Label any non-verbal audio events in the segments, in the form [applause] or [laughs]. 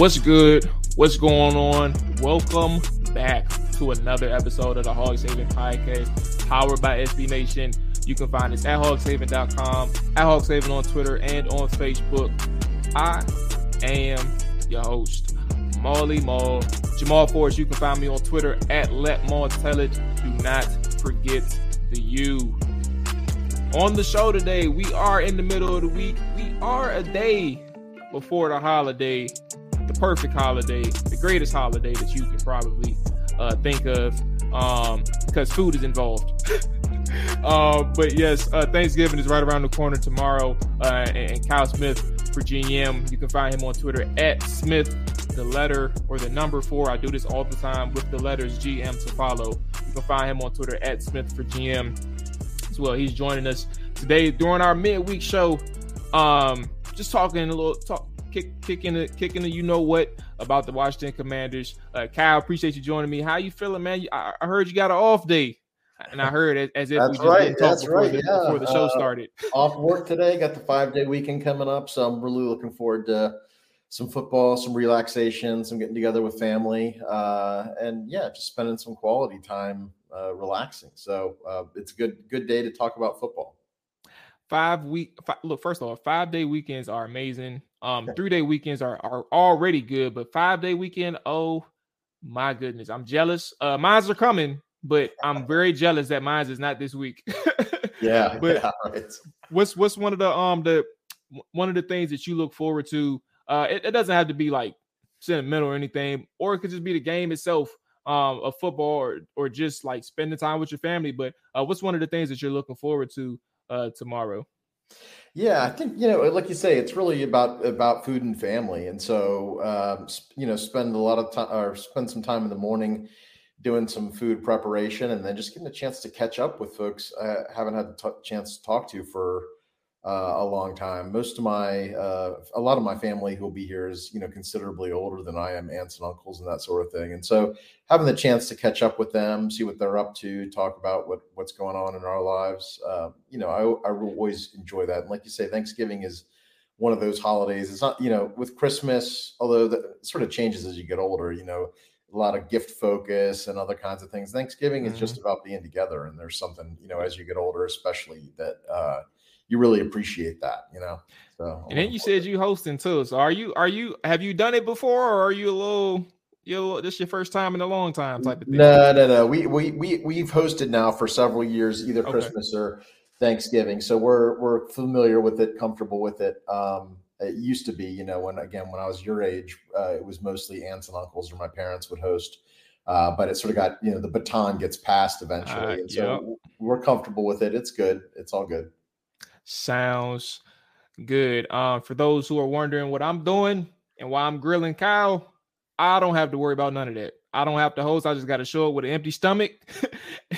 What's good? What's going on? Welcome back to another episode of the Hogs Haven Podcast, powered by SB Nation. You can find us at hogshaven.com, at hogshaven on Twitter and on Facebook. I am your host, Molly Maul. Jamual Forrest, you can find me on Twitter at Let Maul Tell It. Do not forget the U. On the show today, we are in the middle of the week. We are a day before the holiday the perfect holiday, the greatest holiday that you can probably uh, think of, um, because food is involved. [laughs] uh, but yes, uh, Thanksgiving is right around the corner tomorrow, uh, and, and Kyle Smith for GM. You can find him on Twitter at Smith, the letter or the number four. I do this all the time with the letters GM to follow. You can find him on Twitter at Smith for GM as well. He's joining us today during our midweek show. Um, just talking a little talk kick, kicking the kicking the you know what about the Washington Commanders. Uh, Kyle, appreciate you joining me. How you feeling, man? I, I heard you got an off day, and I [laughs] heard it as if That's we just right. didn't talk That's before, right. the, Yeah. before the show Uh, started. [laughs] Off work today. Got the five day weekend coming up, so I'm really looking forward to some football, some relaxation, some getting together with family, uh, and yeah, just spending some quality time uh, relaxing. So uh, it's a good good day to talk about football. Five week. Five, look, first of all, five day weekends are amazing. Um, three day weekends are are already good, but five day weekend, oh my goodness, I'm jealous. Uh, mine's are coming, but I'm [laughs] very jealous that mine's is not this week. Yeah, [laughs] But- yeah, right. what's what's one of the um the one of the things that you look forward to uh it, it doesn't have to be like sentimental or anything or it could just be the game itself um of football or or just like spending time with your family but uh what's one of the things that you're looking forward to uh tomorrow Yeah, I think you know, like you say, it's really about about food and family, and so um, you know, spend a lot of time or spend some time in the morning doing some food preparation, and then just getting a chance to catch up with folks I haven't had the chance to talk to for uh, a long time. Most of my uh, a lot of my family who will be here is you know considerably older than I am, aunts and uncles and that sort of thing, and so having the chance to catch up with them, see what they're up to, talk about what what's going on in our lives. Uh, you know, I, I will always enjoy that. And like you say, Thanksgiving is one of those holidays. It's not, you know, with Christmas, although that sort of changes as you get older. You know, a lot of gift focus and other kinds of things. Thanksgiving is just about being together, and there's something, you know, as you get older, especially that uh, you really appreciate that. You know, so and then you said you hosting too so are you are you have you done it before or are you a little you little, this your first time in a long time type of thing No, no, no. We we we we've hosted now for several years, either Okay. Christmas or Thanksgiving. So we're we're familiar with it, comfortable with it. Um, it used to be, you know, when again when I was your age, uh, it was mostly aunts and uncles or my parents would host. Uh, but it sort of got, you know, the baton gets passed eventually, Uh, and so yep. we're comfortable with it. It's good. It's all good. Sounds good. Um, for those who are wondering what I'm doing and why I'm grilling Kyle, I don't have to worry about none of that. I don't have to host. I just got to show up with an empty stomach. [laughs]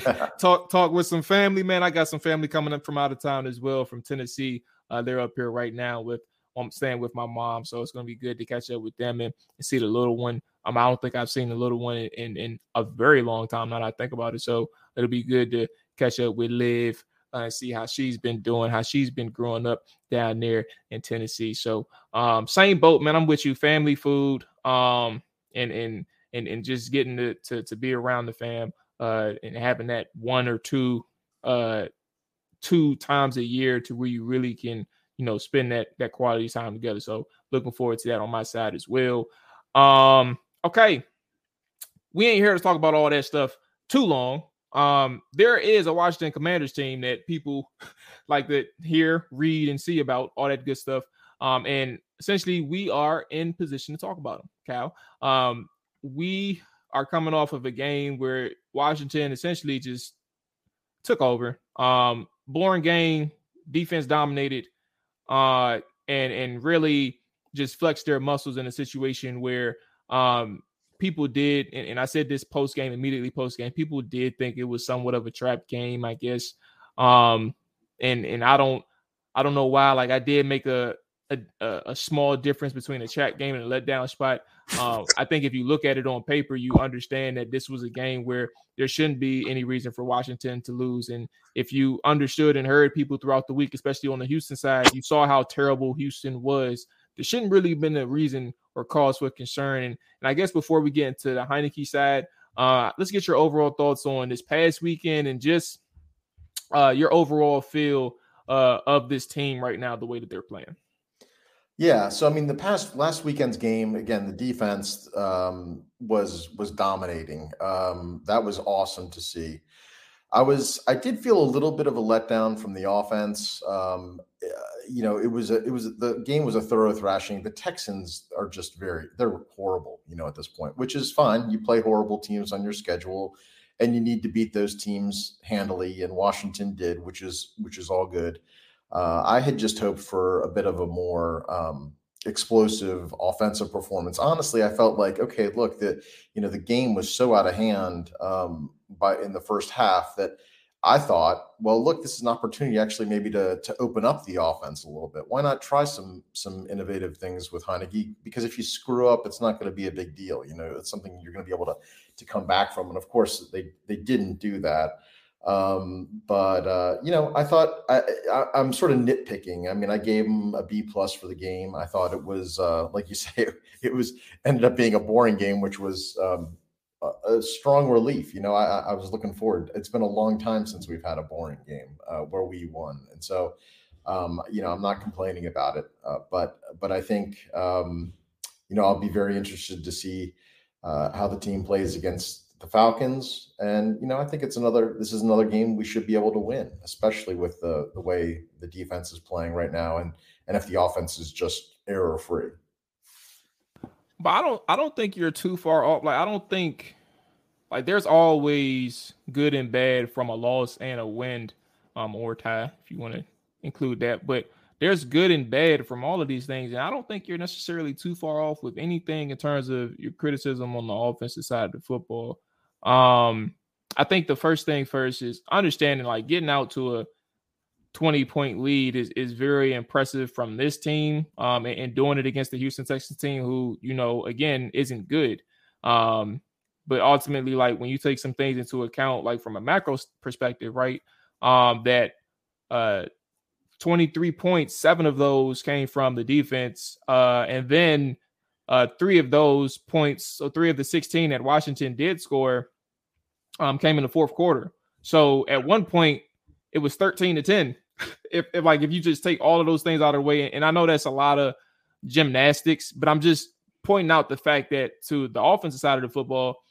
[laughs] talk talk with some family, man. I got some family coming up from out of town as well, from Tennessee. Uh, they're up here right now with I'm staying with my mom, so it's gonna be good to catch up with them and, and see the little one. Um, I don't think I've seen the little one in, in, in a very long time now that I think about it. So it'll be good to catch up with Liv uh, see how she's been doing, how she's been growing up down there in Tennessee. So um, same boat, man. I'm with you. Family food, um, and and and and just getting to to, to be around the fam, uh, and having that one or two, uh, two times a year to where you really can, you know, spend that that quality time together. So looking forward to that on my side as well. Um, okay. We ain't here to talk about all that stuff too long. Um, there is a Washington Commanders team that people [laughs] like to hear, read, and see about all that good stuff. Um, and essentially, we are in position to talk about them, Cal. Um, we are coming off of a game where Washington essentially just took over. Um, boring game, defense dominated, uh, and and really just flexed their muscles in a situation where um people did, and, and I said this post game, immediately post game, people did think it was somewhat of a trap game, I guess. Um, and and I don't I don't know why. Like I did make a a, a small difference between a trap game and a letdown spot. Um, [laughs] I think if you look at it on paper, you understand that this was a game where there shouldn't be any reason for Washington to lose. And if you understood and heard people throughout the week, especially on the Houston side, you saw how terrible Houston was. There shouldn't really have been a reason or cause for concern. And, and I guess before we get into the Heinicke side, uh, let's get your overall thoughts on this past weekend and just uh, your overall feel uh, of this team right now, the way that they're playing. Yeah, so I mean, the past last weekend's game again, the defense um, was was dominating. Um, that was awesome to see. I was I did feel a little bit of a letdown from the offense. Um, you know, it was a, it was the game was a thorough thrashing. The Texans are just very they're horrible. You know, at this point, which is fine. You play horrible teams on your schedule, and you need to beat those teams handily. And Washington did, which is which is all good. Uh, I had just hoped for a bit of a more um, explosive offensive performance. Honestly, I felt like okay, look, that you know the game was so out of hand um, by in the first half that I thought, well, look, this is an opportunity actually maybe to to open up the offense a little bit. Why not try some some innovative things with Heinicke? Because if you screw up, it's not going to be a big deal. You know, it's something you're going to be able to to come back from. And of course, they they didn't do that. Um, but uh, you know, I thought I, I, am sort of nitpicking. I mean, I gave him a B plus for the game. I thought it was uh, like you [laughs] say, it was ended up being a boring game, which was um, a, strong relief. You know, I, I, was looking forward. It's been a long time since we've had a boring game uh, where we won, and so um, you know, I'm not complaining about it. Uh, but but I think um, you know, I'll be very interested to see uh, how the team plays against the Falcons. And, you know, I think it's another, this is another game we should be able to win, especially with the, the way the defense is playing right now. And, and if the offense is just error free. But I don't, I don't think you're too far off. Like, I don't think like there's always good and bad from a loss and a win um, or tie, if you want to include that. But there's good and bad from all of these things. And I don't think you're necessarily too far off with anything in terms of your criticism on the offensive side of the football. Um, I think the first thing first is understanding like getting out to a 20 point lead is, is very impressive from this team um, and, and, doing it against the Houston Texans team, who, you know, again, isn't good. Um, but ultimately, like when you take some things into account, like from a macro perspective, right, um, that uh, 23 points, seven of those came from the defense. Uh, and then uh, three of those points, so three of the 16 that Washington did score, um, came in the fourth quarter. So at one point, it was 13 to 10. If, if like if you just take all of those things out of the way, and I know that's a lot of gymnastics, but I'm just pointing out the fact that to the offensive side of the football,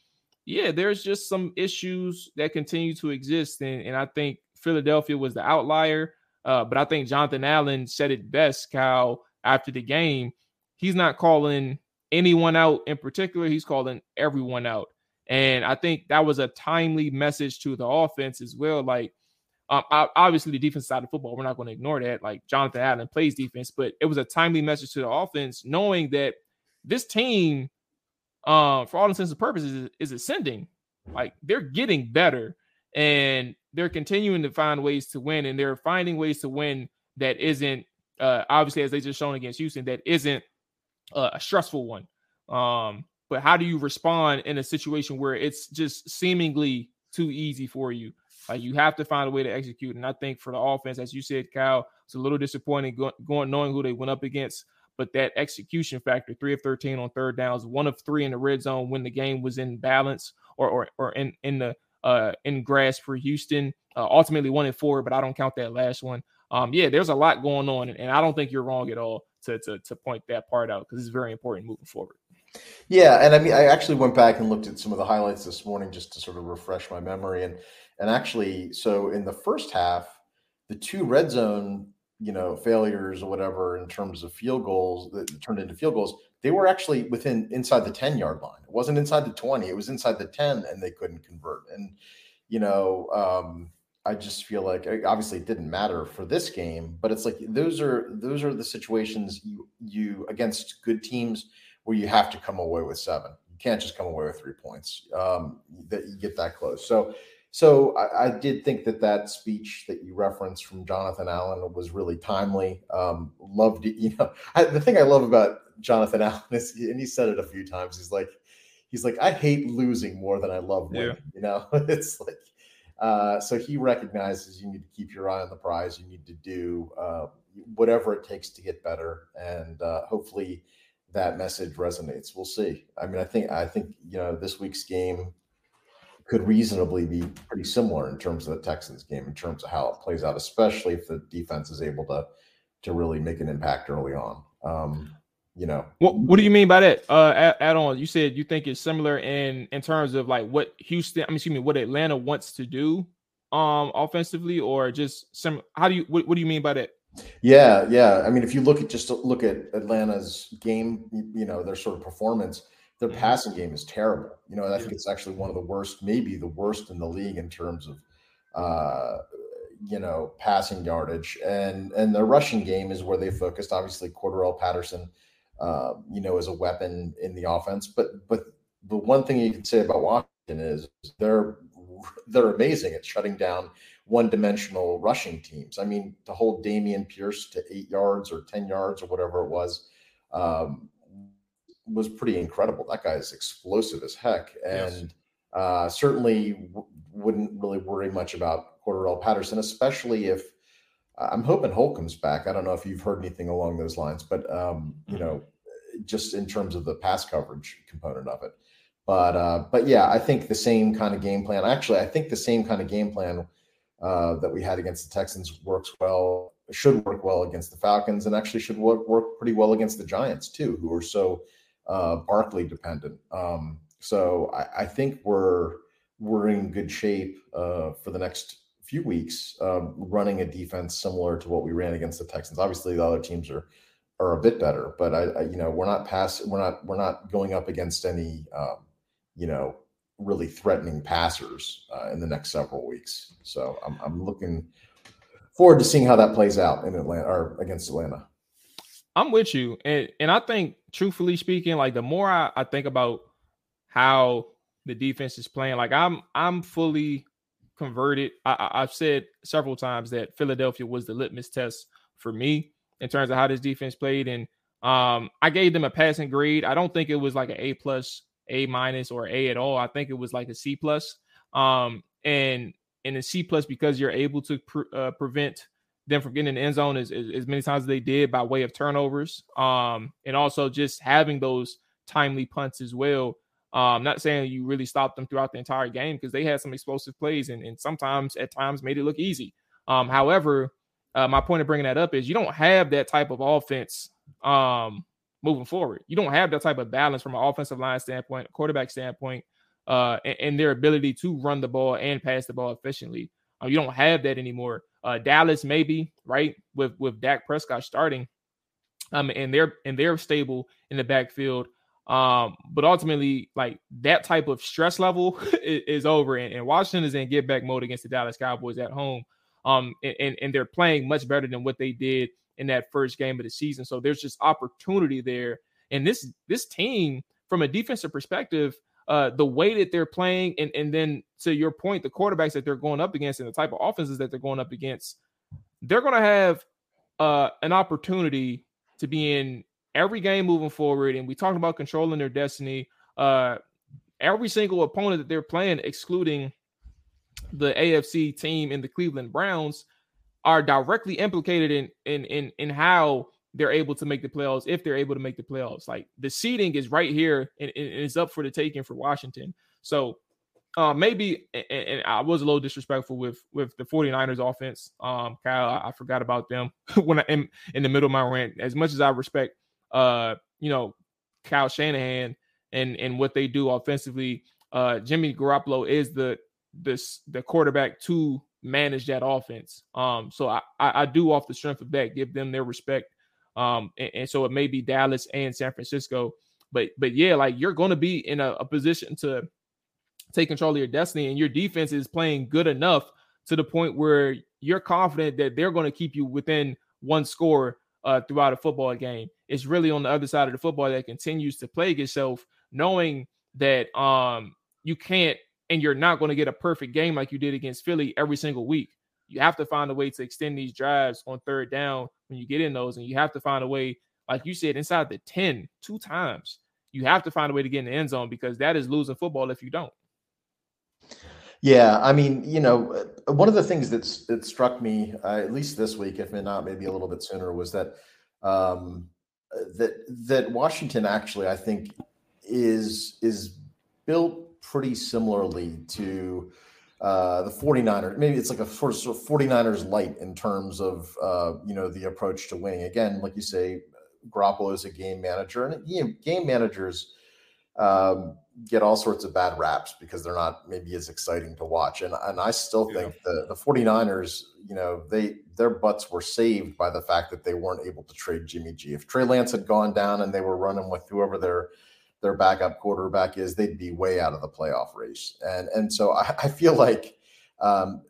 yeah, there's just some issues that continue to exist. And, and I think Philadelphia was the outlier. Uh, but I think Jonathan Allen said it best, Kyle, after the game. He's not calling anyone out in particular, he's calling everyone out. And I think that was a timely message to the offense as well. Like, um, obviously, the defense side of football, we're not going to ignore that. Like, Jonathan Allen plays defense, but it was a timely message to the offense, knowing that this team, uh, for all intents and purposes, is, is ascending. Like, they're getting better and they're continuing to find ways to win, and they're finding ways to win that isn't, uh, obviously, as they just shown against Houston, that isn't uh, a stressful one. Um, but how do you respond in a situation where it's just seemingly too easy for you? Like you have to find a way to execute. And I think for the offense, as you said, Kyle, it's a little disappointing going going knowing who they went up against. But that execution factor, three of 13 on third downs, one of three in the red zone when the game was in balance or or, or in, in the uh in grass for Houston. Uh, ultimately one and four, but I don't count that last one. um, yeah, there's a lot going on, and I don't think you're wrong at all to to, to point that part out because it's very important moving forward. Yeah, and I mean, I actually went back and looked at some of the highlights this morning just to sort of refresh my memory, and and actually, so in the first half, the two red zone, you know, failures or whatever in terms of field goals that turned into field goals, they were actually within inside the ten yard line. It wasn't inside the twenty; it was inside the ten, and they couldn't convert. And you know, um, I just feel like obviously it didn't matter for this game, but it's like those are those are the situations you you against good teams where you have to come away with seven. You can't just come away with three points. Um, that you get that close. So, so I, I, did think that that speech that you referenced from Jonathan Allen was really timely. Um, loved it. [laughs] You know, I, the thing I love about Jonathan [laughs] Allen is, and he said it a few times. He's like, he's like, I hate losing more than I love winning. Yeah. You know, [laughs] it's like. Uh, so he recognizes you need to keep your eye on the prize. You need to do uh, whatever it takes to get better, and uh, hopefully, that message resonates. We'll see. I mean, I think I think you know this week's game could reasonably be pretty similar in terms of the Texans game, in terms of how it plays out, especially if the defense is able to to really make an impact early on. Um, you know, what what do you mean by that? Uh, add, add, on. You said you think it's similar in in terms of like what Houston. I mean, excuse me, what Atlanta wants to do, um, offensively, or just some. How do you what, what do you mean by that? Yeah, yeah. I mean, if you look at just look at Atlanta's game, you know, their sort of performance, their mm-hmm. passing game is terrible. You know, I think it's actually one of the worst, maybe the worst in the league in terms of uh, you know, passing yardage. And and their rushing game is where they focused. Obviously, Cordarrelle Patterson, uh, you know, is a weapon in the offense. But but the one thing you can say about Washington is they're they're amazing at shutting down one-dimensional rushing teams. I mean, to hold Dameon Pierce to eight yards or ten yards or whatever it was um, was pretty incredible. That guy is explosive as heck, and yes. uh, certainly w- wouldn't really worry much about Cordarrelle Patterson, especially if uh, I'm hoping Holcomb's back. I don't know if you've heard anything along those lines, but um, you mm-hmm. know, just in terms of the pass coverage component of it. But uh, but yeah, I think the same kind of game plan. Actually, I think the same kind of game plan uh, that we had against the Texans works well, should work well against the Falcons, and actually should work, work pretty well against the Giants too, who are so uh, Barkley dependent. Um, so I, I, think we're we're in good shape uh, for the next few weeks, um, running a defense similar to what we ran against the Texans. Obviously, the other teams are are a bit better, but I, I you know we're not pass we're not we're not going up against any um, you know really threatening passers uh, in the next several weeks. So I'm, I'm looking forward to seeing how that plays out in Atlanta or against Atlanta. I'm with you, and and I think, truthfully speaking, like the more I, I think about how the defense is playing, like I'm I'm fully converted. I, I've said several times that Philadelphia was the litmus test for me in terms of how this defense played, and um, I gave them a passing grade. I don't think it was like an A plus a minus or A at all. I think it was like a C plus. Um, and and a C plus because you're able to uh, prevent them from getting in the end zone as, as, many times as they did by way of turnovers. Um, and also just having those timely punts as well. Um, not saying you really stopped them throughout the entire game because they had some explosive plays and, and sometimes at times made it look easy. Um, however, uh, my point of bringing that up is you don't have that type of offense um, moving forward. You don't have that type of balance from an offensive line standpoint, quarterback standpoint, uh, and, and, their ability to run the ball and pass the ball efficiently. Uh, you don't have that anymore. Uh, Dallas maybe right with with Dak Prescott starting, um, and they're and they're stable in the backfield. Um, but ultimately, like that type of stress level [laughs] is, is over, and, and, Washington is in get back mode against the Dallas Cowboys at home. Um, and, and they're playing much better than what they did in that first game of the season. So there's just opportunity there. And this this team, from a defensive perspective, uh, the way that they're playing, and and then to your point, the quarterbacks that they're going up against and the type of offenses that they're going up against, they're going to have uh, an opportunity to be in every game moving forward. And we talked about controlling their destiny. Uh, every single opponent that they're playing, excluding the AFC team in the Cleveland Browns, are directly implicated in in in in how they're able to make the playoffs if they're able to make the playoffs. Like the seeding is right here and, and it's up for the taking for Washington. So uh, maybe, and, and, I was a little disrespectful with with the 49ers offense. Um, Kyle, I, I forgot about them [laughs] when I am in the middle of my rant. As much as I respect, uh, you know, Kyle Shanahan and and what they do offensively, uh, Jimmy Garoppolo is the this the quarterback to manage that offense. Um, so I, I, I do off the strength of that give them their respect. Um, and, and so it may be Dallas and San Francisco, but but yeah, like you're going to be in a, a position to take control of your destiny, and your defense is playing good enough to the point where you're confident that they're going to keep you within one score uh, throughout a football game. It's really on the other side of the football that continues to plague itself, knowing that um you can't and you're not going to get a perfect game like you did against Philly every single week. You have to find a way to extend these drives on third down when you get in those, and you have to find a way, like you said, inside the 10 two times. You have to find a way to get in the end zone because that is losing football if you don't. Yeah, I mean, you know, uh, one of the things that's that struck me, uh, at least this week, if not maybe a little bit sooner, was that um, that that Washington actually, I think, is is built pretty similarly to uh, the 49ers. Maybe it's like a sort of 49ers light in terms of uh, you know the approach to winning. Again, like you say, Garoppolo is a game manager, and you know, game managers um, get all sorts of bad raps because they're not maybe as exciting to watch. And and I still yeah. think the the 49ers, you know, they their butts were saved by the fact that they weren't able to trade Jimmy G. If Trey Lance had gone down and they were running with whoever their their backup quarterback is, they'd be way out of the playoff race. And and so I, I feel like um,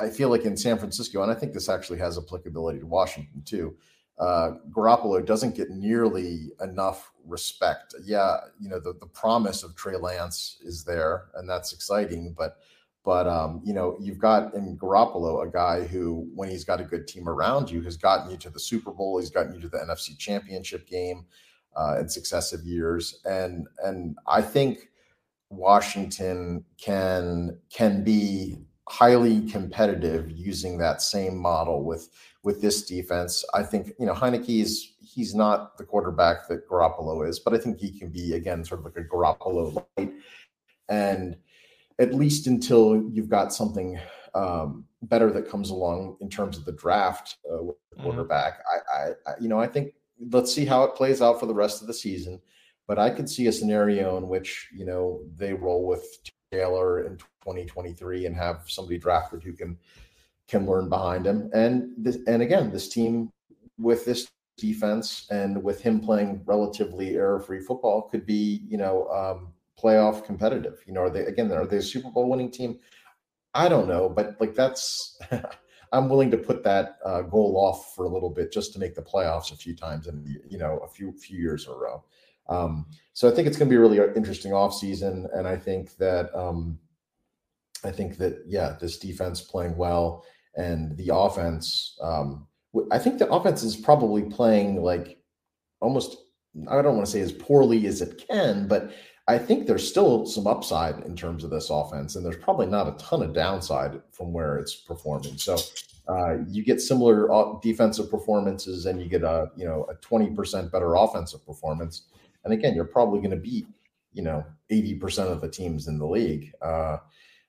I feel like in San Francisco, and I think this actually has applicability to Washington too uh, Garoppolo doesn't get nearly enough respect. Yeah, you know the the promise of Trey Lance is there, and that's exciting. But but um, you know you've got in Garoppolo a guy who, when he's got a good team around you, has gotten you to the Super Bowl. He's gotten you to the NFC Championship game uh, in successive years, and and I think Washington can can be highly competitive using that same model with with this defense. I think you know Heinicke is he's not the quarterback that Garoppolo is, but I think he can be again sort of like a Garoppolo light, and at least until you've got something um, better that comes along in terms of the draft uh, with the mm-hmm. quarterback. I, I, I, you know, I think let's see how it plays out for the rest of the season. But I could see a scenario in which you know they roll with Taylor in 2023 and have somebody drafted who can can learn behind him. And this, and again, this team with this defense and with him playing relatively error-free football could be, you know, um, playoff competitive. You know, are they again? Are they a Super Bowl winning team? I don't know, but like that's. [laughs] I'm willing to put that uh, goal off for a little bit just to make the playoffs a few times and you know a few few years in a row. Um, so I think it's going to be a really interesting offseason. and I think that um, I think that yeah, this defense playing well and the offense. Um, I think the offense is probably playing like almost. I don't want to say as poorly as it can, but I think there's still some upside in terms of this offense, and there's probably not a ton of downside from where it's performing. So uh, you get similar defensive performances, and you get a you know a 20% better offensive performance. And again, you're probably going to beat you know 80% of the teams in the league. Uh,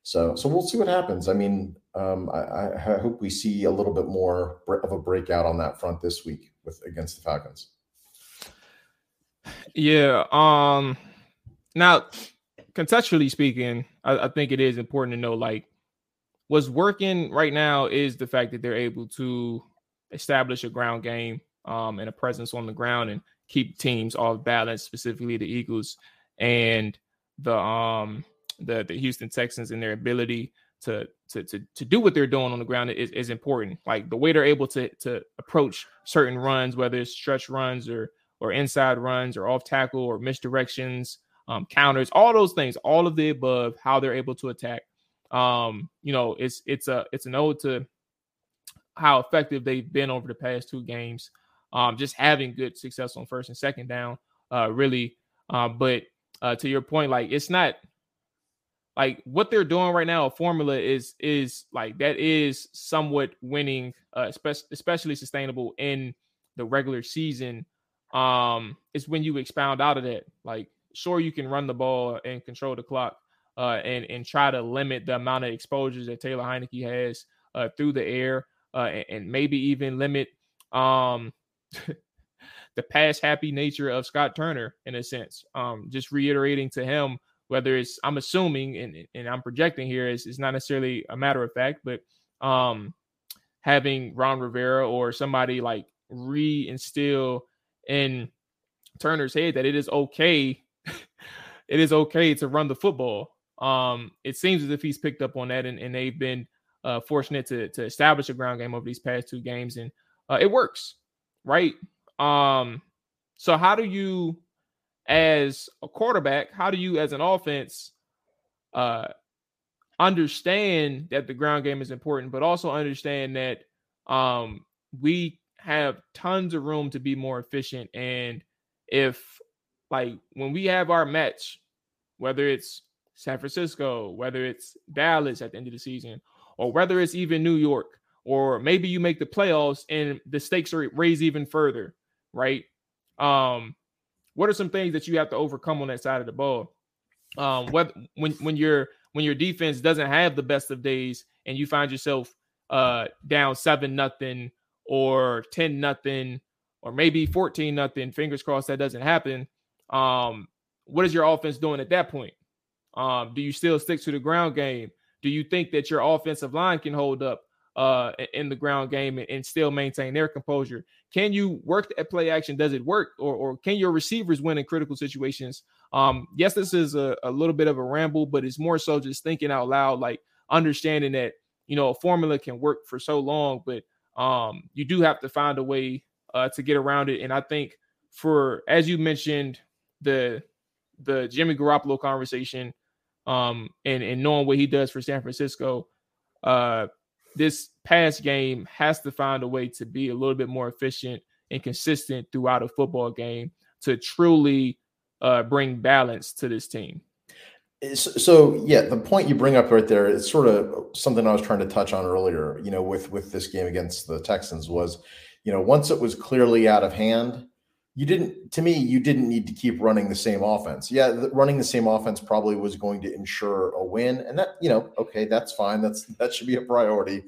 so, so we'll see what happens. I mean, um, I, I, hope we see a little bit more of a breakout on that front this week with against the Falcons. Yeah. Um. Now, contextually speaking, I, I think it is important to know like what's working right now is the fact that they're able to establish a ground game um, and a presence on the ground and keep teams off balance, specifically the Eagles and the um the the Houston Texans and their ability to to to to do what they're doing on the ground is, is important. Like the way they're able to to approach certain runs, whether it's stretch runs or or inside runs or off tackle or misdirections, um, counters, all those things, all of the above, how they're able to attack. Um, you know, it's it's a it's an ode to how effective they've been over the past two games. Um, just having good success on first and second down, uh, really. Uh, but uh, to your point, like it's not like what they're doing right now, a formula is is like that is somewhat winning, uh, especially especially sustainable in the regular season. Um, it's when you expound out of that. Like, sure, you can run the ball and control the clock, uh, and and try to limit the amount of exposures that Taylor Heinicke has uh, through the air, uh, and, and, maybe even limit um, [laughs] the pass happy nature of Scott Turner in a sense. Um, just reiterating to him whether it's I'm assuming and, and I'm projecting here is it's not necessarily a matter of fact, but um, having Ron Rivera or somebody like reinstill in Turner's head that it is okay, it is okay to run the football. Um, it seems as if he's picked up on that, and, and they've been uh, fortunate to to establish a ground game over these past two games, and uh, it works, right? Um, so how do you, as a quarterback, how do you, as an offense, uh, understand that the ground game is important, but also understand that um, we have tons of room to be more efficient. And if, like, when we have our match, whether it's San Francisco, whether it's Dallas at the end of the season, or whether it's even New York, or maybe you make the playoffs and the stakes are raised even further, right? Um, what are some things that you have to overcome on that side of the ball? Um, whether when when your when your defense doesn't have the best of days and you find yourself uh down seven nothing or ten nothing or maybe fourteen nothing. Fingers crossed that doesn't happen. Um, what is your offense doing at that point? Um, do you still stick to the ground game? Do you think that your offensive line can hold up uh, in the ground game and, and, still maintain their composure? Can you work at play action? Does it work? Or, or can your receivers win in critical situations? Um, yes, this is a, a little bit of a ramble, but it's more so just thinking out loud, like understanding that, you know, a formula can work for so long, but um, you do have to find a way uh, to get around it. And I think for, as you mentioned, the the Jimmy Garoppolo conversation, um, and and knowing what he does for San Francisco, uh, this past game has to find a way to be a little bit more efficient and consistent throughout a football game to truly uh, bring balance to this team. So yeah, the point you bring up right there is sort of something I was trying to touch on earlier. You know, with with this game against the Texans was, you know, once it was clearly out of hand, you didn't to me you didn't need to keep running the same offense. Yeah the, running the same offense probably was going to ensure a win and that you know okay that's fine. That's that should be a priority.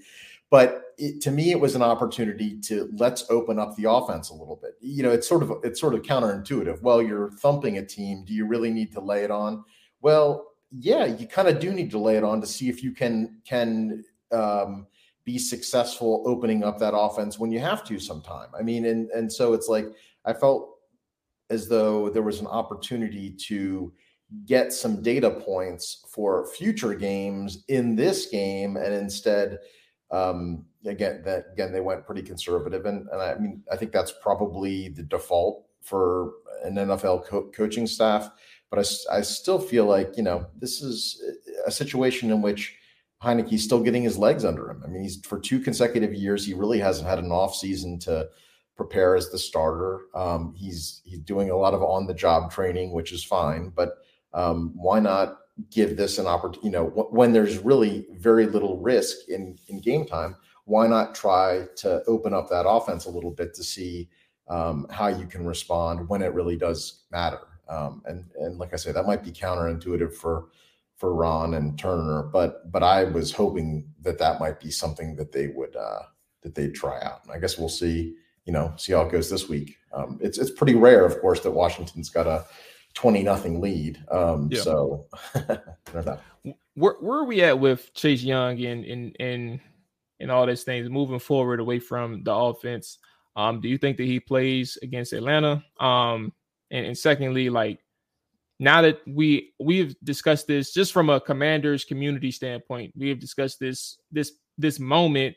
But it, to me it was an opportunity to let's open up the offense a little bit. You know it's sort of it's sort of counterintuitive. Well you're thumping a team. Do you really need to lay it on? Well yeah you kind of do need to lay it on to see if you can can um, be successful opening up that offense when you have to sometime. I mean and and so it's like I felt as though there was an opportunity to get some data points for future games in this game, and instead, um, again, that again they went pretty conservative, and and I mean I think that's probably the default for an NFL co- coaching staff. But I, I still feel like you know this is a situation in which Heinicke's still getting his legs under him. I mean, he's for two consecutive years he really hasn't had an off season to prepare as the starter. Um, he's he's doing a lot of on the job training, which is fine. But um, why not give this an opportunity? You know, w- when there's really very little risk in in game time, why not try to open up that offense a little bit to see um, how you can respond when it really does matter? Um, and and like I say, that might be counterintuitive for for Ron and Turner, but but I was hoping that that might be something that they would uh, that they'd try out. And I guess we'll see you know, see how it goes this week. Um, it's it's pretty rare, of course, that Washington's got a twenty nothing lead. Um, yeah. So [laughs] where where are we at with Chase Young and and and and all these things moving forward away from the offense? Um, do you think that he plays against Atlanta? Um, and, and secondly, like now that we we've discussed this just from a commander's community standpoint, we have discussed this this this moment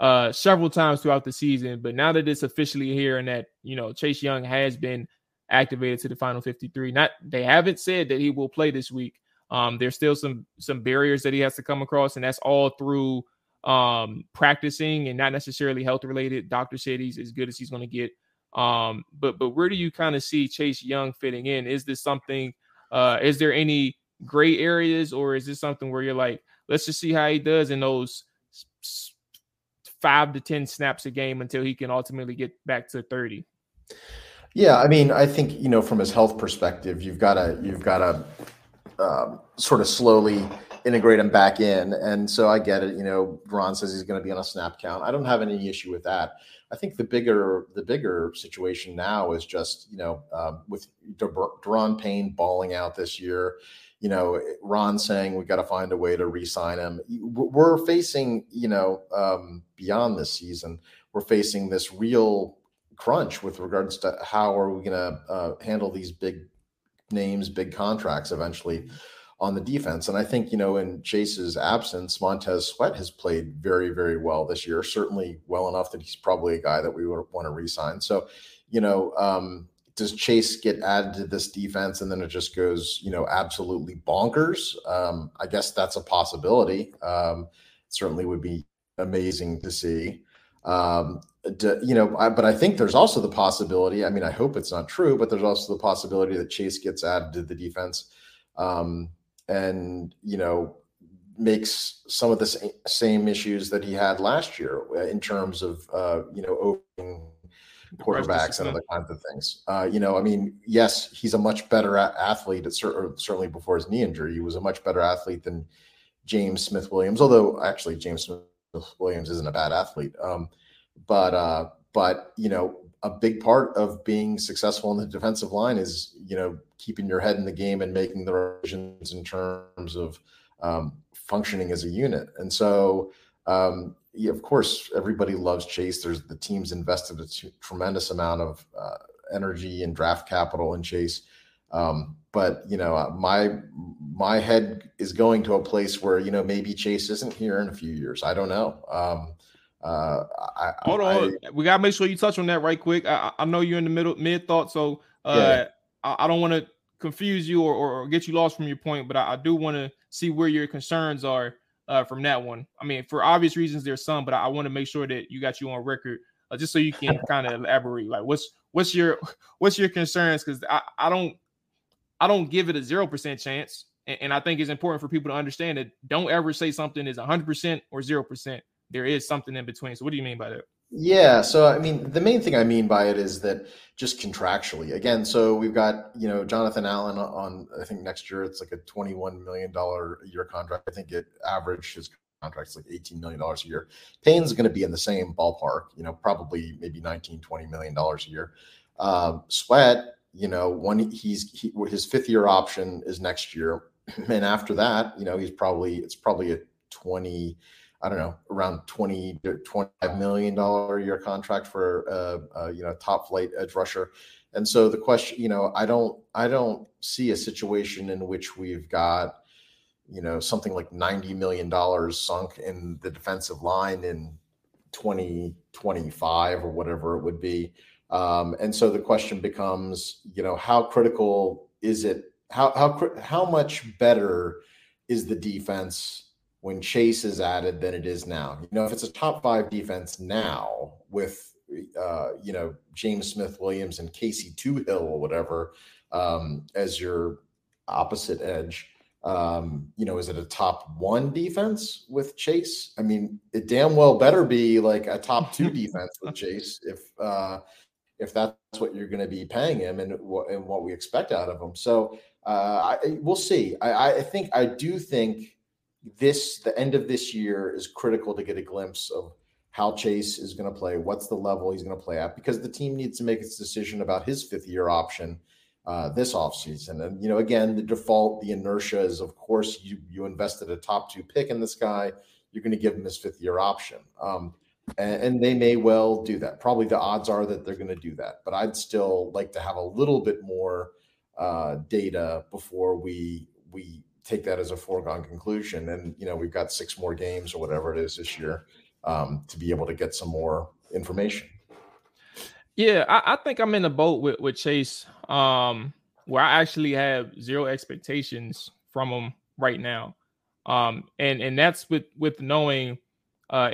uh, several times throughout the season. But now that it's officially here and that you know Chase Young has been activated to the final 53, not they haven't said that he will play this week. Um, there's still some some barriers that he has to come across, and that's all through um, practicing and not necessarily health related. Doctor said he's as good as he's going to get. Um, but but where do you kind of see Chase Young fitting in? Is this something? Uh, is there any gray areas, or is this something where you're like, let's just see how he does in those five to 10 snaps a game until he can ultimately get back to 30. Yeah, I mean, I think you know from his health perspective, you've got to you've got to um, sort of slowly integrate him back in. And so I get it. You know, Ron says he's going to be on a snap count. I don't have any issue with that. I think the bigger the bigger situation now is just you know um, with Daron Payne balling out this year. You know, Ron saying we got to find a way to re-sign him. We're facing, you know, um, beyond this season, we're facing this real crunch with regards to how are we going to uh, handle these big names, big contracts eventually on the defense. And I think, you know, in Chase's absence, Montez Sweat has played very, very well this year, certainly well enough that he's probably a guy that we would want to resign. So, you know, um, does Chase get added to this defense and then it just goes, you know, absolutely bonkers? Um, I guess that's a possibility. Um, certainly would be amazing to see. Um, you know, I, but I think there's also the possibility. I mean, I hope it's not true, but there's also the possibility that Chase gets added to the defense. Um, and you know makes some of the same issues that he had last year uh, in terms of uh, you know opening quarterbacks and other kinds of things. Uh, you know, I mean, yes, he's a much better athlete. At cer- certainly before his knee injury, he was a much better athlete than James Smith Williams. Although actually, James Smith Williams isn't a bad athlete. Um, but uh, but you know, a big part of being successful in the defensive line is you know keeping your head in the game and making the decisions in terms of um, functioning as a unit. And so, um, yeah, of course, everybody loves Chase. There's the team's invested a t- tremendous amount of uh, energy and draft capital in Chase. Um, but you know, uh, my my head is going to a place where you know maybe Chase isn't here in a few years. I don't know. Um, uh, I, Hold on, I, we gotta make sure you touch on that right quick. I, I know you're in the middle mid thought, so uh, yeah. I, I, don't want to confuse you or, or, get you lost from your point, but I, I do want to see where your concerns are uh, from that one. I mean, for obvious reasons, there's some, but I, want to make sure that you got you on record uh, just so you can [laughs] kind of elaborate. Like, what's what's your what's your concerns? Because I, I don't I don't give it a zero percent chance, and, and I think it's important for people to understand that don't ever say something is 100 percent or zero percent there is something in between. So what do you mean by that? Yeah, so I mean, the main thing I mean by it is that just contractually, again, so we've got you know Jonathan Allen on. I think next year it's like a twenty-one million dollar a year contract. I think it averaged his contract's like eighteen million dollars a year. Payne's going to be in the same ballpark, you know, probably maybe 19, 20 million dollars a year. Um, Sweat, you know, when he's he, his fifth year option is next year, and after that, you know, he's probably it's probably a 20 I don't know, around 20 to 25 million dollar year contract for a, a, you know top flight edge rusher. And so the question, you know, I don't I don't see a situation in which we've got you know something like 90 million dollars sunk in the defensive line in 2025 or whatever it would be. Um, and so the question becomes, you know, how critical is it? How how how much better is the defense when Chase is added than it is now. You know, if it's a top five defense now with, uh, you know, James Smith Williams and Casey Toohill or whatever um, as your opposite edge, um, you know, is it a top one defense with Chase? I mean, it damn well better be like a top two [laughs] defense with Chase if uh, if that's what you're going to be paying him and, and what we expect out of him. So uh, I, we'll see. I, I think I do think this the end of this year is critical to get a glimpse of how Chase is going to play, what's the level he's going to play at, because the team needs to make its decision about his fifth year option uh, this offseason. And, you know, again, the default, the inertia is, of course, you, you invested a top two pick in this guy, you're going to give him his fifth year option. Um, and, and they may well do that. Probably the odds are that they're going to do that. But I'd still like to have a little bit more uh, data before we we take that as a foregone conclusion. And you know, we've got six more games or whatever it is this year um, to be able to get some more information. Yeah, I, I think I'm in the boat with with Chase, um, where I actually have zero expectations from him right now, um, and and that's with with knowing, uh,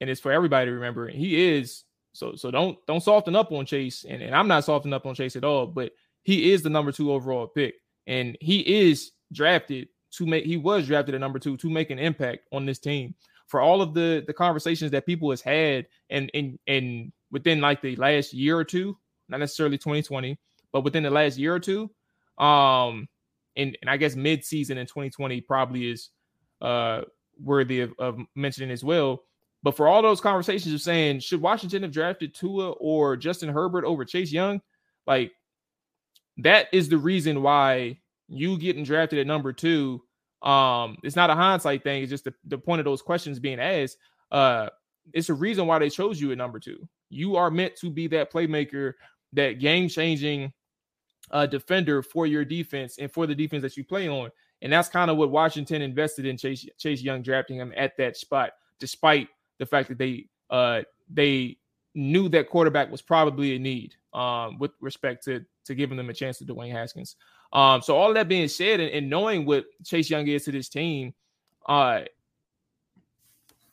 and it's for everybody to remember. He is so so don't don't soften up on Chase, and, and I'm not softening up on Chase at all, but he is the number two overall pick, and he is drafted to make he was drafted at number two to make an impact on this team. For all of the the conversations that people has had and and and within like the last year or two, not necessarily 2020, but within the last year or two, um, and, and I guess mid-season in 2020 probably is uh, worthy of, of mentioning as well. But for all those conversations of saying, should Washington have drafted Tua or Justin Herbert over Chase Young? Like, that is the reason why you getting drafted at number two. Um, it's not a hindsight thing, it's just the, the point of those questions being asked. Uh, it's a reason why they chose you at number two. You are meant to be that playmaker, that game changing uh, defender for your defense and for the defense that you play on. And that's kind of what Washington invested in Chase, Chase Young, drafting him at that spot, despite the fact that they uh, they knew that quarterback was probably a need um, with respect to to giving them a chance to Dwayne Haskins. Um, so all that being said, and, and, knowing what Chase Young is to this team, uh,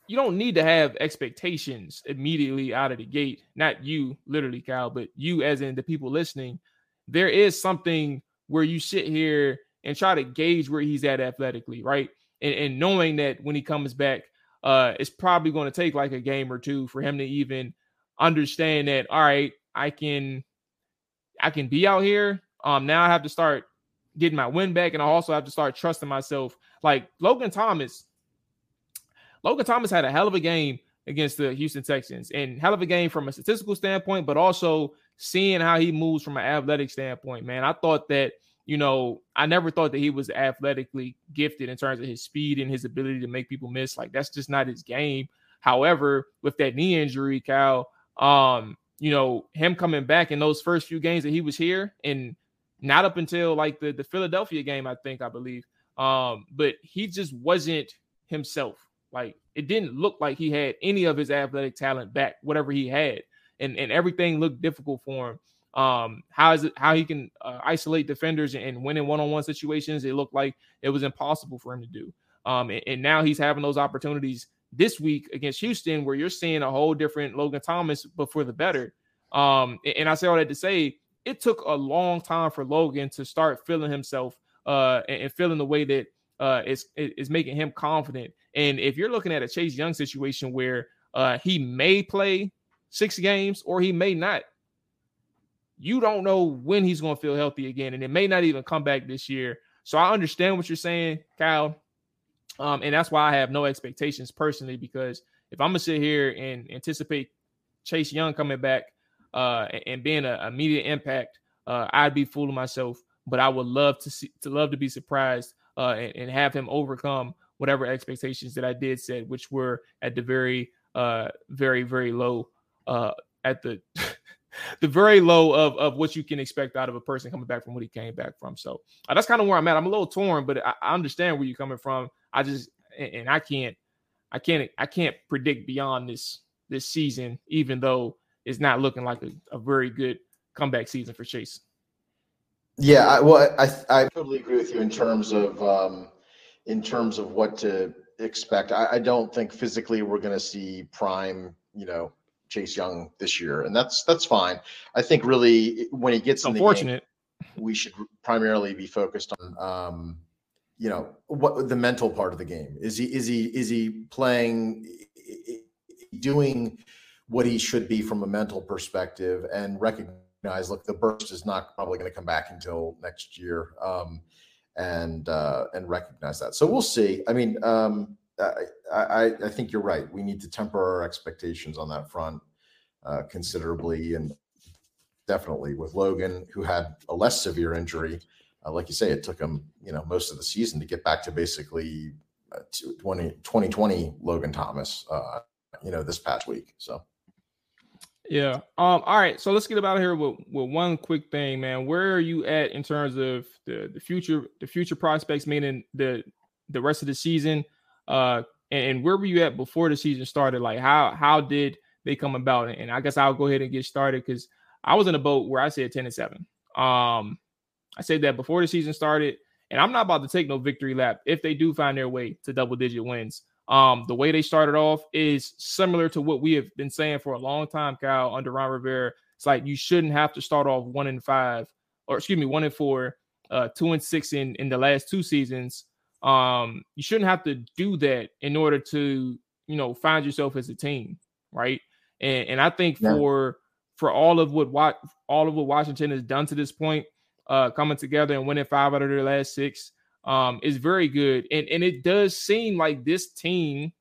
you don't need to have expectations immediately out of the gate. Not you, literally, Kyle, but you, as in the people listening. There is something where you sit here and try to gauge where he's at athletically, right? And, and knowing that when he comes back, uh, it's probably going to take like a game or two for him to even understand that. All right, I can, I can be out here. Um, now I have to start getting my win back, and I also have to start trusting myself. Like Logan Thomas, Logan Thomas had a hell of a game against the Houston Texans, and hell of a game from a statistical standpoint, but also seeing how he moves from an athletic standpoint. Man, I thought that you know, I never thought that he was athletically gifted in terms of his speed and his ability to make people miss. Like that's just not his game. However, with that knee injury, Cal, um, you know, him coming back in those first few games that he was here and not up until like the, the Philadelphia game, I think, I believe. Um, but he just wasn't himself. Like it didn't look like he had any of his athletic talent back, whatever he had. And and everything looked difficult for him. Um, how is it how he can uh, isolate defenders and, and win in one-on-one situations? It looked like it was impossible for him to do. Um, and, and now he's having those opportunities this week against Houston, where you're seeing a whole different Logan Thomas, but for the better. Um, and I say all that to say it took a long time for Logan to start feeling himself uh, and, and feeling the way that uh, is is making him confident. And if you're looking at a Chase Young situation where uh, he may play six games or he may not, you don't know when he's going to feel healthy again, and it may not even come back this year. So I understand what you're saying, Kyle, um, and that's why I have no expectations personally. Because if I'm gonna sit here and anticipate Chase Young coming back uh, and, being an immediate impact, uh, I'd be fooling myself. But I would love to see to love to be surprised uh, and, and, have him overcome whatever expectations that I did set, which were at the very, uh, very, very low uh, at the [laughs] the very low of, of what you can expect out of a person coming back from what he came back from. So uh, that's kind of where I'm at. I'm a little torn, but I, I, understand where you're coming from. I just and, and I can't I can't I can't predict beyond this this season, even though it's not looking like a, a very good comeback season for Chase. Yeah, I, well, I I totally agree with you in terms of um, in terms of what to expect. I, I don't think physically we're going to see prime, you know, Chase Young this year, and that's that's fine. I think really when he gets unfortunate, game, we should primarily be focused on um, you know what the mental part of the game is. He is he is he playing doing what he should be from a mental perspective and recognize look the burst is not probably going to come back until next year um, and uh, and recognize that. So we'll see. I mean. Um, I, I, I think you're right. We need to temper our expectations on that front uh, considerably, and definitely with Logan, who had a less severe injury. Uh, like you say, it took him, you know, most of the season to get back to basically uh, 20, 2020 Logan Thomas, uh, you know, this past week. So. Yeah. Um. All right. So let's get about here with, with one quick thing, man. Where are you at in terms of the the future the future prospects, meaning the the rest of the season? Uh, and, and, where were you at before the season started? Like how how did they come about? And I guess I'll go ahead and get started because I was in a boat where I said ten and seven. Um, I said that before the season started, and I'm not about to take no victory lap if they do find their way to double digit wins. Um, the way they started off is similar to what we have been saying for a long time, Kyle, under Ron Rivera. It's like you shouldn't have to start off one and five, or excuse me, one and four, uh, two and six in in the last two seasons um, you shouldn't have to do that in order to, you know, find yourself as a team, right? And and I think yeah. for for all of what what all of what Washington has done to this point, uh, coming together and winning five out of their last six um, is very good. And and it does seem like this team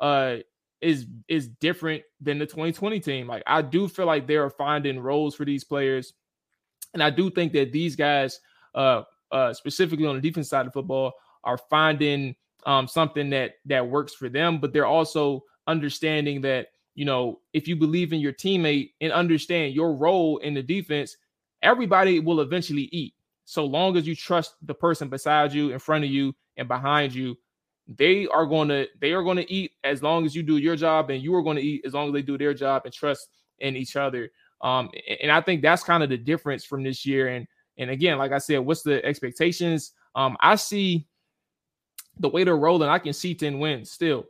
uh, is is different than the 2020 team. Like I do feel like they are finding roles for these players, and I do think that these guys, uh, uh, specifically on the defense side of football, are finding um, something that that works for them. But they're also understanding that you know if you believe in your teammate and understand your role in the defense, everybody will eventually eat. So long as you trust the person beside you, in front of you, and behind you, they are going to they are going to eat as long as you do your job, and you are going to eat as long as they do their job and trust in each other. Um, and I think that's kind of the difference from this year. And and again, like I said, what's the expectations? Um, I see the way they're rolling. I can see ten wins still.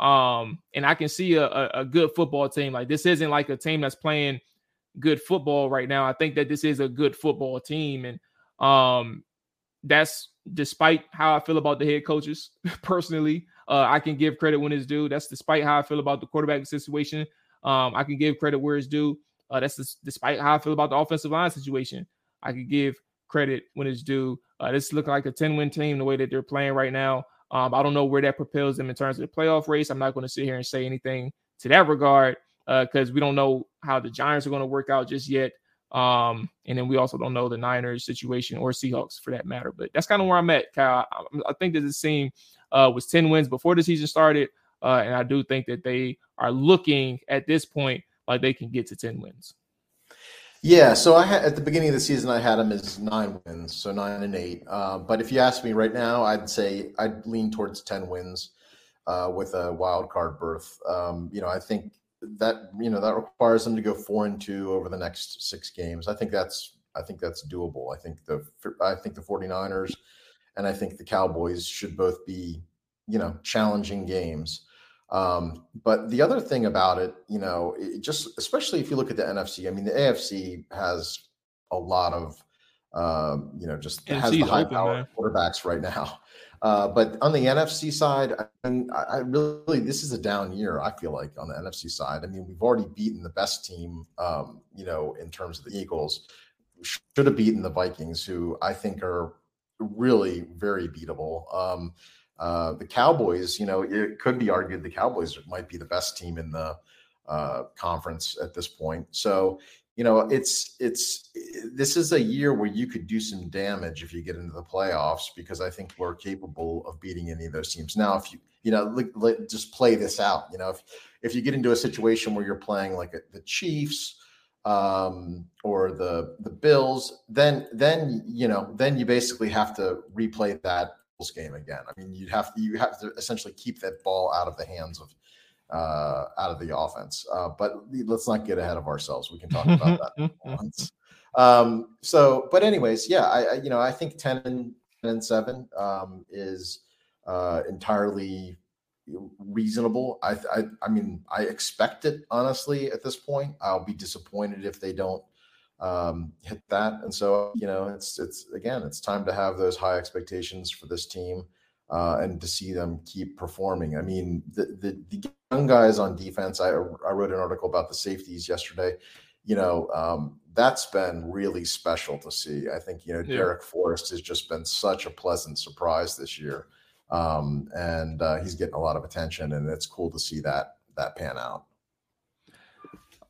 Um, and I can see a, a, a good football team. Like this isn't like a team that's playing good football right now. I think that this is a good football team, and um, that's despite how I feel about the head coaches [laughs] personally. Uh, I can give credit when it's due. That's despite how I feel about the quarterback situation. Um, I can give credit where it's due. Uh, that's despite how I feel about the offensive line situation. I can give credit when it's due. Uh, this looking like a 10 win team the way that they're playing right now. Um, I don't know where that propels them in terms of the playoff race. I'm not going to sit here and say anything to that regard uh, because uh, we don't know how the Giants are going to work out just yet. Um, and then we also don't know the Niners situation or Seahawks for that matter. But that's kind of where I'm at, Kyle. I, I think that this team uh, was 10 wins before the season started. Uh, and I do think that they are looking at this point like they can get to 10 wins. Yeah, so I had at the beginning of the season I had them as nine wins, so nine and eight. Uh, but if you ask me right now, I'd say I'd lean towards ten wins uh, with a wild card berth. Um, you know, I think that you know that requires them to go four and two over the next six games. I think that's I think that's doable. I think the I think the 49ers and I think the Cowboys should both be you know challenging games. Um, but the other thing about it, you know, it just especially if you look at the NFC, I mean, the AFC has a lot of, um, you know, just has the high power quarterbacks right now. Uh, but on the NFC side, I, mean, I really this is a down year. I feel like on the NFC side. I mean, we've already beaten the best team, um, you know, in terms of the Eagles. Should have beaten the Vikings, who I think are really very beatable. Um, uh, the Cowboys, you know, it could be argued the Cowboys might be the best team in the uh, conference at this point. So you know, it's it's this is a year where you could do some damage if you get into the playoffs because I think we're capable of beating any of those teams. Now, if you you know, just play this out. You know, if if you get into a situation where you're playing like a, the Chiefs um, or the the Bills, then then you know, then you basically have to replay that game again. I mean, you have you have to essentially keep that ball out of the hands of uh, out of the offense. Uh, but let's not get ahead of ourselves. We can talk about that [laughs] once. Um, so, but anyways, yeah, I, I, you know I think ten and, 10 and seven um, is uh, entirely reasonable. I, I I mean I expect it honestly at this point. I'll be disappointed if they don't um, hit that. And so you know it's it's again it's time to have those high expectations for this team uh, and to see them keep performing. I mean, the, the, the young guys on defense. I I wrote an article about the safeties yesterday. You know, um, that's been really special to see. I think you know yeah. Darrick Forrest has just been such a pleasant surprise this year, um, and uh, he's getting a lot of attention, and it's cool to see that that pan out.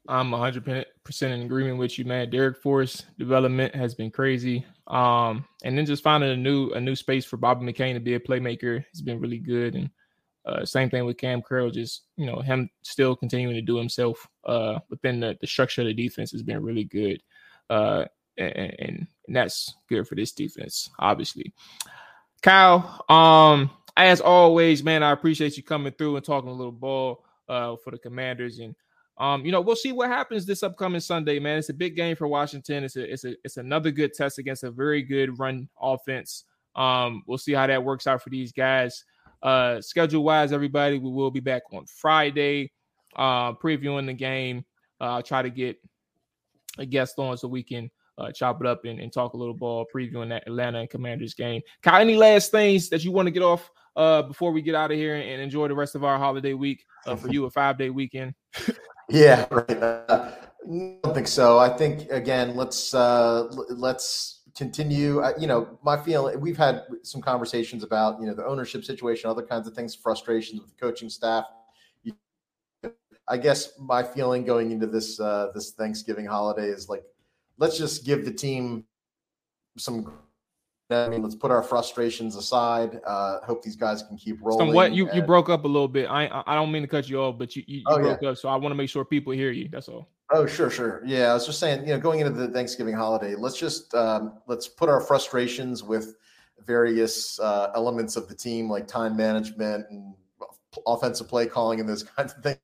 I'm 100% in agreement with you, man. Darrick Forrest development has been crazy. Um, and then just finding a new a new space for Bobby McCain to be a playmaker has been really good. And uh, same thing with Kam Curl, just you know him still continuing to do himself uh, within the, the structure of the defense has been really good, uh, and, and that's good for this defense, obviously. Kyle, um, as always, man, I appreciate you coming through and talking a little ball uh, for the Commanders and um, you know, we'll see what happens this upcoming Sunday, man. It's a big game for Washington. It's a it's a it's another good test against a very good run offense. Um, we'll see how that works out for these guys. Uh, schedule wise, everybody, we will be back on Friday, uh, previewing the game. Uh, I'll try to get a guest on so we can uh, chop it up and, and talk a little ball, previewing that Atlanta and Commanders game. Kyle, any last things that you want to get off uh, before we get out of here and, enjoy the rest of our holiday week uh, for [laughs] you, a five day weekend? [laughs] Yeah, [laughs] right. Uh, I don't think so. I think again, let's uh, let's continue. Uh, you know, my feeling. We've had some conversations about you know the ownership situation, other kinds of things, frustrations with the coaching staff. I guess my feeling going into this uh, this Thanksgiving holiday is like, let's just give the team some. I mean, let's put our frustrations aside. Uh, hope these guys can keep rolling. So what you, you broke up a little bit. I I don't mean to cut you off, but you you, you oh, broke yeah. up. So I want to make sure people hear you. That's all. Oh, sure, sure. Yeah, I was just saying, you know, going into the Thanksgiving holiday, let's just um, let's put our frustrations with various uh, elements of the team, like time management and offensive play calling and those [laughs] kinds of things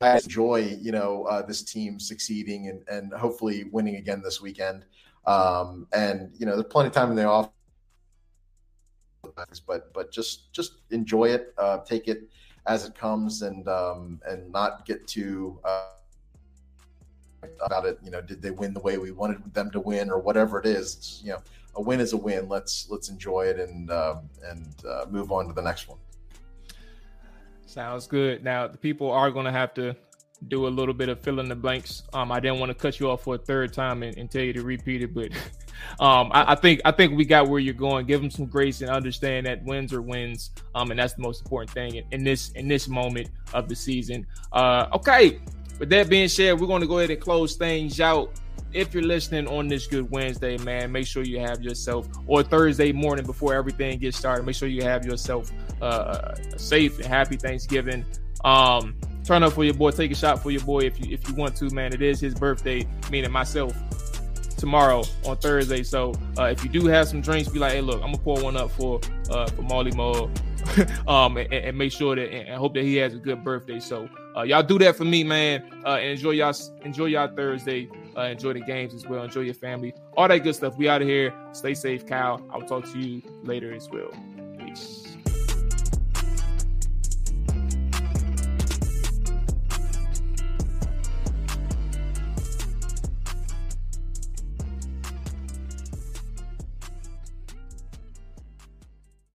I enjoy, you know, uh, this team succeeding and, and hopefully winning again this weekend. Um, and you know, there's plenty of time in the off, but but just just enjoy it, uh, take it as it comes, and um, and not get too uh, about it. You know, did they win the way we wanted them to win, or whatever it is? It's, you know, a win is a win. Let's let's enjoy it and um, and uh, move on to the next one. Sounds good. Now the people are going to have to do a little bit of fill in the blanks. Um, I didn't want to cut you off for a third time and, and tell you to repeat it, but [laughs] um, I, I, think I think we got where you're going. Give them some grace and understand that wins are wins, um, and that's the most important thing in, in this in this moment of the season. Uh, okay. With that being said, we're going to go ahead and close things out if you're listening on this good Wednesday, man, make sure you have yourself, or Thursday morning before everything gets started, make sure you have yourself uh, a safe and happy Thanksgiving. Um, turn up for your boy, take a shot for your boy if you if you want to, man. It is his birthday, meaning myself tomorrow on Thursday. So uh, if you do have some drinks, be like, hey, look, I'm gonna pour one up for uh, for Molly Mo, [laughs] um, and, and, make sure that and hope that he has a good birthday. So uh, y'all do that for me, man, uh, and enjoy y'all enjoy y'all Thursday. Uh, enjoy the games as well. Enjoy your family. All that good stuff. We out of here. Stay safe, Kyle. I'll talk to you later as well.